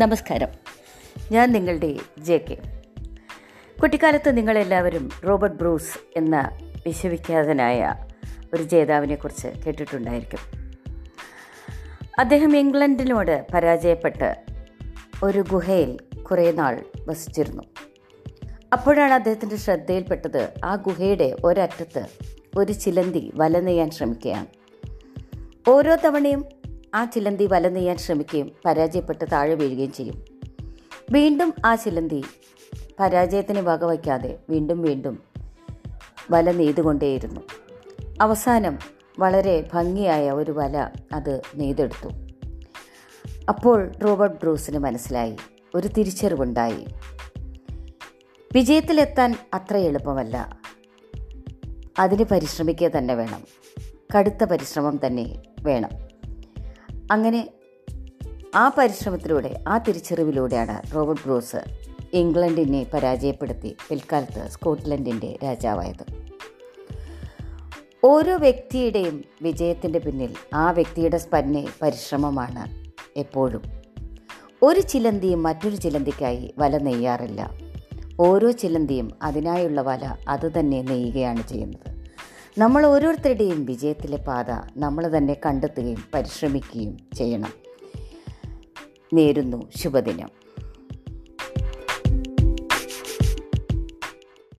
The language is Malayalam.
നമസ്കാരം. ഞാൻ നിങ്ങളുടെ ജെ കെ. കുട്ടിക്കാലത്ത് നിങ്ങളെല്ലാവരും റോബർട്ട് ബ്രൂസ് എന്ന വിശ്വവിഖ്യാതനായ ഒരു ജേതാവിനെക്കുറിച്ച് കേട്ടിട്ടുണ്ടായിരിക്കും. അദ്ദേഹം ഇംഗ്ലണ്ടിനോട് പരാജയപ്പെട്ട് ഒരു ഗുഹയിൽ കുറേ നാൾ വസിച്ചിരുന്നു. അപ്പോഴാണ് അദ്ദേഹത്തിന്റെ ശ്രദ്ധയിൽപ്പെട്ടത് ആ ഗുഹയുടെ ഒരറ്റത്ത് ഒരു ചിലന്തി വല നെയ്യാൻ ശ്രമിക്കുകയാണ്. ഓരോ തവണയും ആ ചിലന്തി വല നെയ്യാൻ ശ്രമിക്കുകയും പരാജയപ്പെട്ട് താഴെ വീഴുകയും ചെയ്യും. വീണ്ടും ആ ചിലന്തി പരാജയത്തിന് വകവയ്ക്കാതെ വീണ്ടും വീണ്ടും വല നെയ്തുകൊണ്ടേയിരുന്നു. അവസാനം വളരെ ഭംഗിയായ ഒരു വല അത് നെയ്തെടുത്തു. അപ്പോൾ റോബർട്ട് ബ്രൂസിന് മനസ്സിലായി ഒരു തിരിച്ചറിവുണ്ടായി. വിജയത്തിലെത്താൻ അത്ര എളുപ്പമല്ല. അതിന് പരിശ്രമിക്കുക തന്നെ വേണം. കടുത്ത പരിശ്രമം തന്നെ വേണം. അങ്ങനെ ആ പരിശ്രമത്തിലൂടെ ആ തിരിച്ചറിവിലൂടെയാണ് റോബർട്ട് ബ്രൂസ് ഇംഗ്ലണ്ടിനെ പരാജയപ്പെടുത്തി പിൽക്കാലത്ത് സ്കോട്ട്ലൻഡിന്റെ രാജാവായത്. ഓരോ വ്യക്തിയുടെയും വിജയത്തിന്റെ പിന്നിൽ ആ വ്യക്തിയുടെ സ്പന്നെ പരിശ്രമമാണ് എപ്പോഴും. ഒരു ചിലന്തിയും മറ്റൊരു ചിലന്തിക്കായി വല നെയ്യാറില്ല. ഓരോ ചിലന്തിയും അതിനായുള്ള വല അതുതന്നെ നെയ്യുകയാണ് ചെയ്യുന്നത്. നമ്മൾ ഓരോരുത്തരുടെയും വിജയത്തിലെ പാത നമ്മൾ തന്നെ കണ്ടെത്തുകയും പരിശ്രമിക്കുകയും ചെയ്യണം. നേരുന്നു ശുഭദിനം.